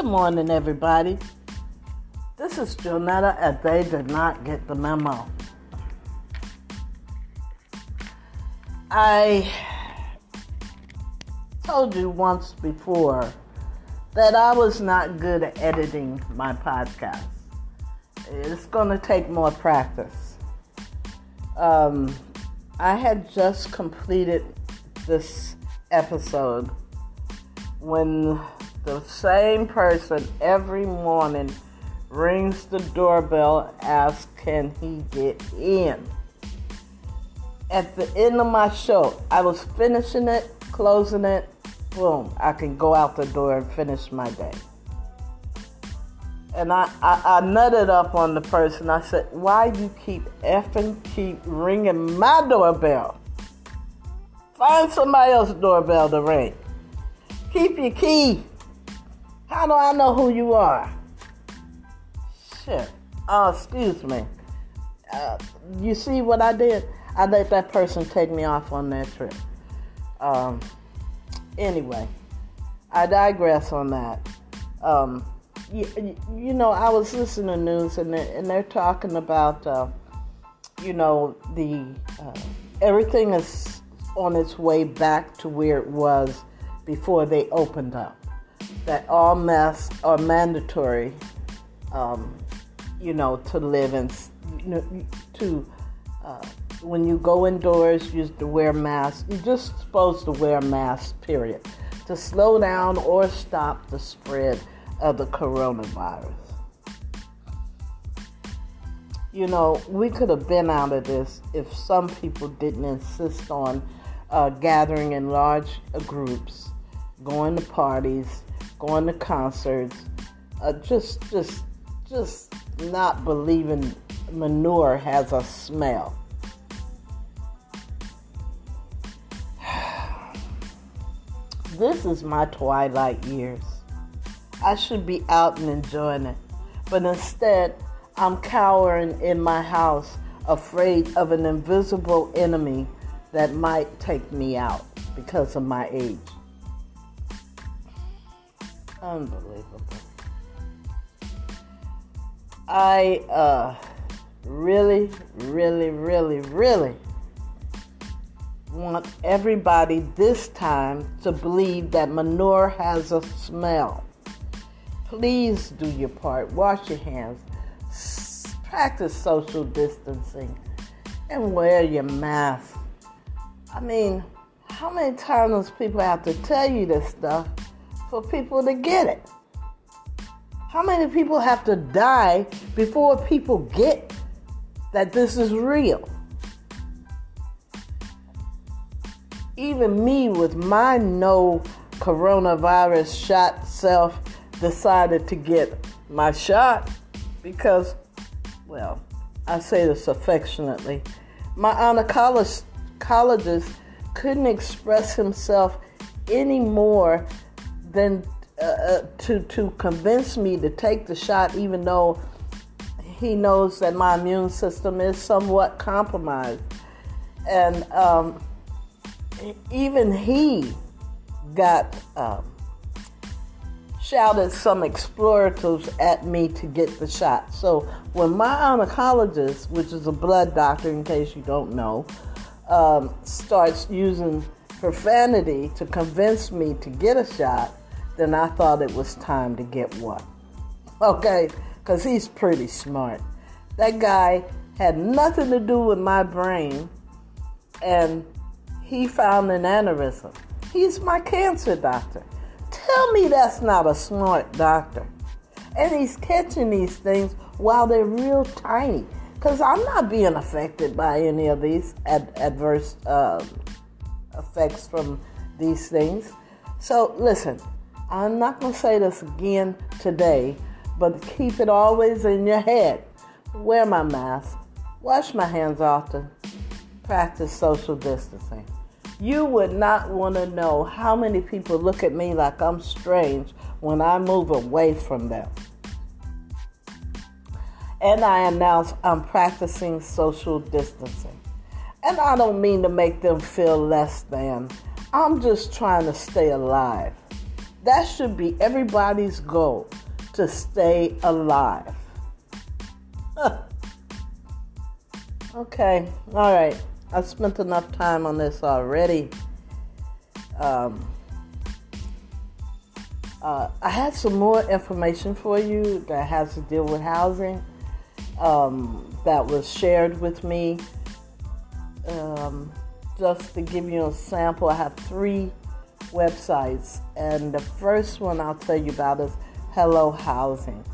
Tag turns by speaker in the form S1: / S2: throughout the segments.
S1: Good morning, everybody. This is Jonetta, and they did not get the memo. I told you once before that I was not good at editing my podcast. It's going to take more practice. Um, I had just completed this episode when the same person every morning rings the doorbell, asks, Can he get in? At the end of my show, I was finishing it, closing it, boom, I can go out the door and finish my day. And I, I, I nutted up on the person. I said, Why you keep effing keep ringing my doorbell? Find somebody else's doorbell to ring. Keep your key. How do I know who you are? Shit. Oh, excuse me. Uh, you see what I did? I let that person take me off on that trip. Um, anyway, I digress on that. Um, you, you, know, I was listening to news and they're, and they're talking about, uh, you know, the uh, everything is on its way back to where it was before they opened up that all masks are mandatory, um, you know, to live know, to, uh, when you go indoors, you to wear masks. You're just supposed to wear masks, period, to slow down or stop the spread of the coronavirus. You know, we could have been out of this if some people didn't insist on uh, gathering in large groups, going to parties, going to concerts, uh, just just just not believing manure has a smell. this is my twilight years. I should be out and enjoying it, but instead, I'm cowering in my house, afraid of an invisible enemy that might take me out because of my age. Unbelievable. I uh, really, really, really, really want everybody this time to believe that manure has a smell. Please do your part. Wash your hands. Practice social distancing and wear your mask. I mean, how many times people have to tell you this stuff? For people to get it. How many people have to die before people get that this is real? Even me, with my no coronavirus shot self, decided to get my shot because, well, I say this affectionately, my oncologist couldn't express himself any more than uh, uh, to to convince me to take the shot, even though he knows that my immune system is somewhat compromised, and um, even he got um, shouted some exploratives at me to get the shot. So when my oncologist, which is a blood doctor, in case you don't know, um, starts using profanity to convince me to get a shot, then I thought it was time to get one. Okay? Because he's pretty smart. That guy had nothing to do with my brain, and he found an aneurysm. He's my cancer doctor. Tell me that's not a smart doctor. And he's catching these things while they're real tiny. Because I'm not being affected by any of these ad- adverse uh, effects from these things. So, listen, I'm not going to say this again today, but keep it always in your head. Wear my mask, wash my hands often, practice social distancing. You would not want to know how many people look at me like I'm strange when I move away from them. And I announce I'm practicing social distancing. And I don't mean to make them feel less than. I'm just trying to stay alive. That should be everybody's goal to stay alive. okay, all right. I spent enough time on this already. Um, uh, I had some more information for you that has to deal with housing um, that was shared with me. Um, just to give you a sample, I have three websites, and the first one I'll tell you about is Hello Housing.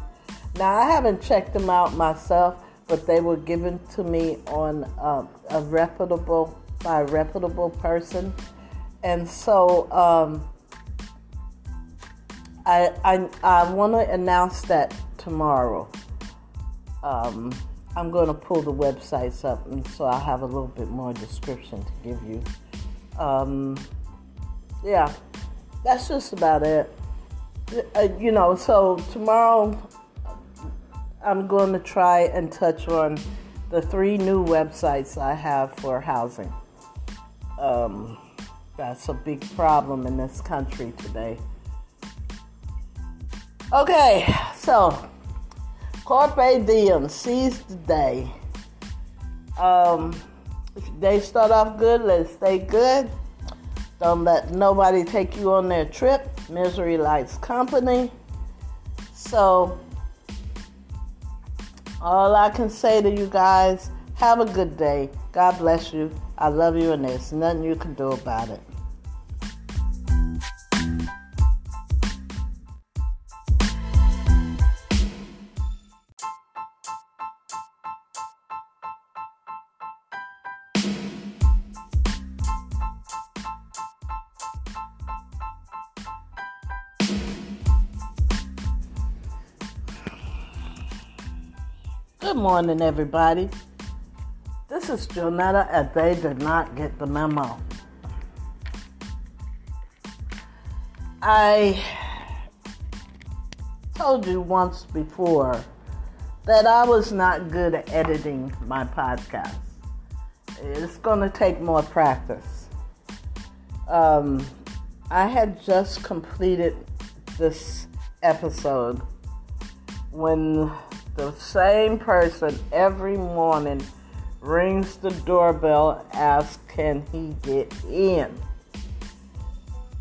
S1: Now, I haven't checked them out myself, but they were given to me on uh, a reputable by a reputable person, and so um, I I, I want to announce that tomorrow. Um, I'm going to pull the websites up, and so I have a little bit more description to give you. Um, yeah, that's just about it. Uh, you know, so tomorrow I'm going to try and touch on the three new websites I have for housing. Um, that's a big problem in this country today. Okay, so Carpe Diem, seize the day. Um, if they start off good, let's stay good. Don't let nobody take you on their trip. Misery likes company. So, all I can say to you guys, have a good day. God bless you. I love you, and there's nothing you can do about it. Good morning, everybody. This is Jonetta, and they did not get the memo. I told you once before that I was not good at editing my podcast. It's going to take more practice. Um, I had just completed this episode when the same person every morning rings the doorbell, asks, Can he get in?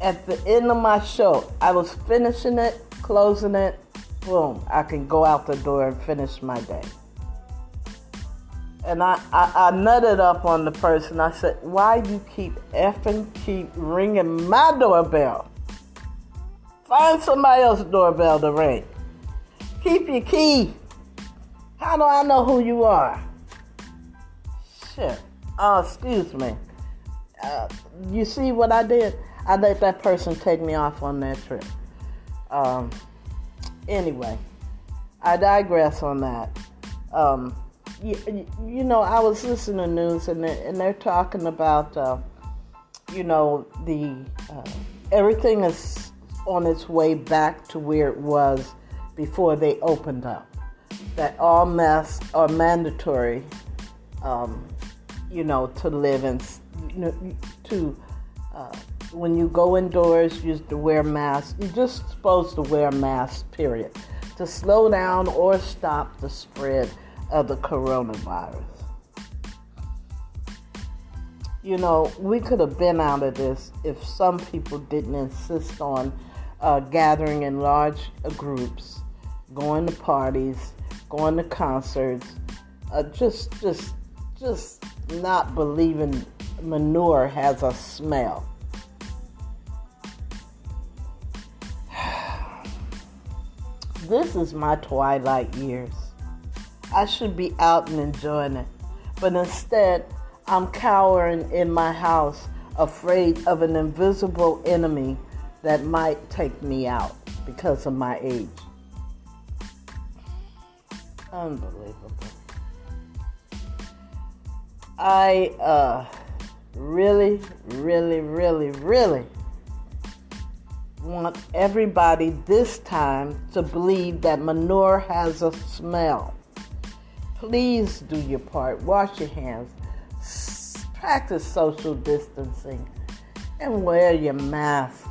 S1: At the end of my show, I was finishing it, closing it, boom, I can go out the door and finish my day. And I, I, I nutted up on the person. I said, Why you keep effing keep ringing my doorbell? Find somebody else's doorbell to ring. Keep your key. How do I know who you are? Shit. Oh, excuse me. Uh, you see what I did? I let that person take me off on that trip. Um, anyway, I digress on that. Um, you, you, know, I was listening to news and they're, and they're talking about, uh, you know, the uh, everything is on its way back to where it was before they opened up that all masks are mandatory, um, you know, to live in, you know, to, uh, when you go indoors, you to wear masks. You're just supposed to wear masks, period, to slow down or stop the spread of the coronavirus. You know, we could have been out of this if some people didn't insist on uh, gathering in large groups, going to parties, going to concerts, uh, just just just not believing manure has a smell. this is my twilight years. I should be out and enjoying it, but instead, I'm cowering in my house, afraid of an invisible enemy that might take me out because of my age. Unbelievable. I uh, really, really, really, really want everybody this time to believe that manure has a smell. Please do your part. Wash your hands. Practice social distancing and wear your mask.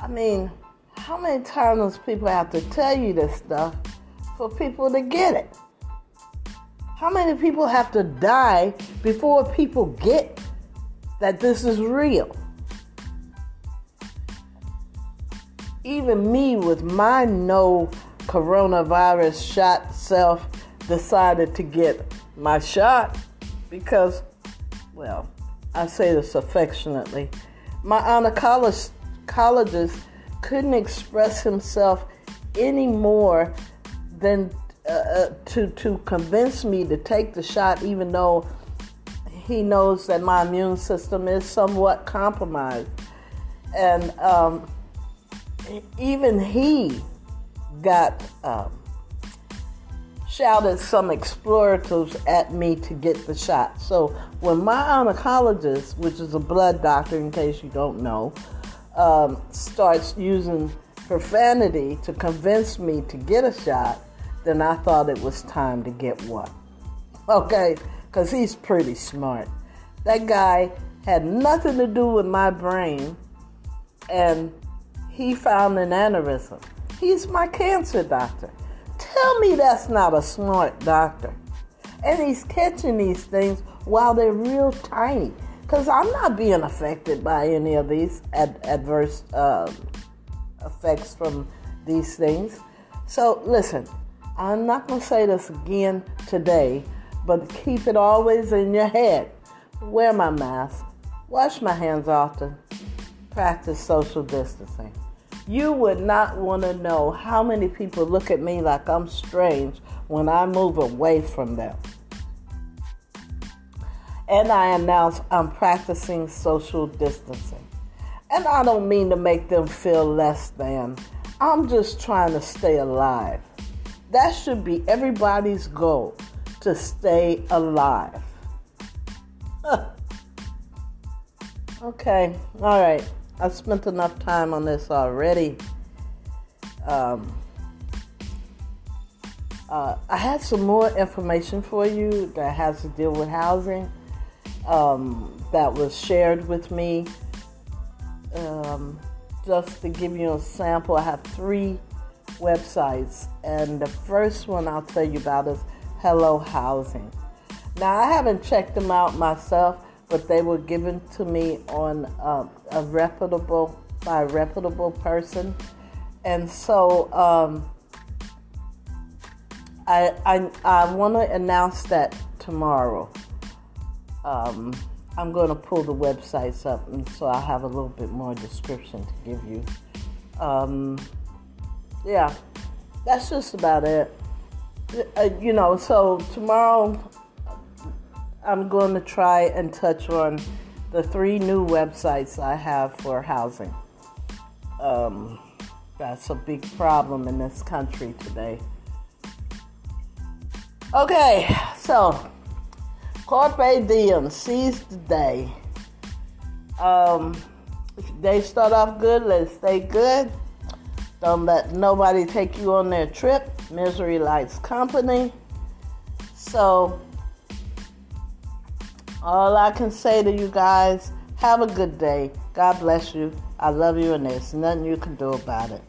S1: I mean, how many times people have to tell you this stuff for people to get it? How many people have to die before people get that this is real? Even me, with my no coronavirus shot self, decided to get my shot because, well, I say this affectionately, my oncologist couldn't express himself any more than uh, uh, to to convince me to take the shot, even though he knows that my immune system is somewhat compromised, and um, even he got um, shouted some exploratives at me to get the shot. So when my oncologist, which is a blood doctor, in case you don't know, um, starts using profanity to convince me to get a shot then I thought it was time to get one. Okay? Because he's pretty smart. That guy had nothing to do with my brain, and he found an aneurysm. He's my cancer doctor. Tell me that's not a smart doctor. And he's catching these things while they're real tiny. Because I'm not being affected by any of these ad- adverse uh, effects from these things. So, listen, I'm not going to say this again today, but keep it always in your head. Wear my mask, wash my hands often, practice social distancing. You would not want to know how many people look at me like I'm strange when I move away from them. And I announce I'm practicing social distancing. And I don't mean to make them feel less than. I'm just trying to stay alive. That should be everybody's goal to stay alive. okay, all right. I've spent enough time on this already. Um, uh, I had some more information for you that has to deal with housing um, that was shared with me. Um, just to give you a sample, I have three websites, and the first one I'll tell you about is Hello Housing. Now, I haven't checked them out myself, but they were given to me on uh, a reputable by a reputable person, and so um, I I, I want to announce that tomorrow. Um, I'm going to pull the websites up, and so I'll have a little bit more description to give you. Um, yeah, that's just about it. Uh, you know, so tomorrow I'm going to try and touch on the three new websites I have for housing. Um, that's a big problem in this country today. Okay, so Carpe Diem, seize the day. Um, if they start off good, let's stay good. Don't let nobody take you on their trip. Misery likes company. So, all I can say to you guys, have a good day. God bless you. I love you, and there's nothing you can do about it.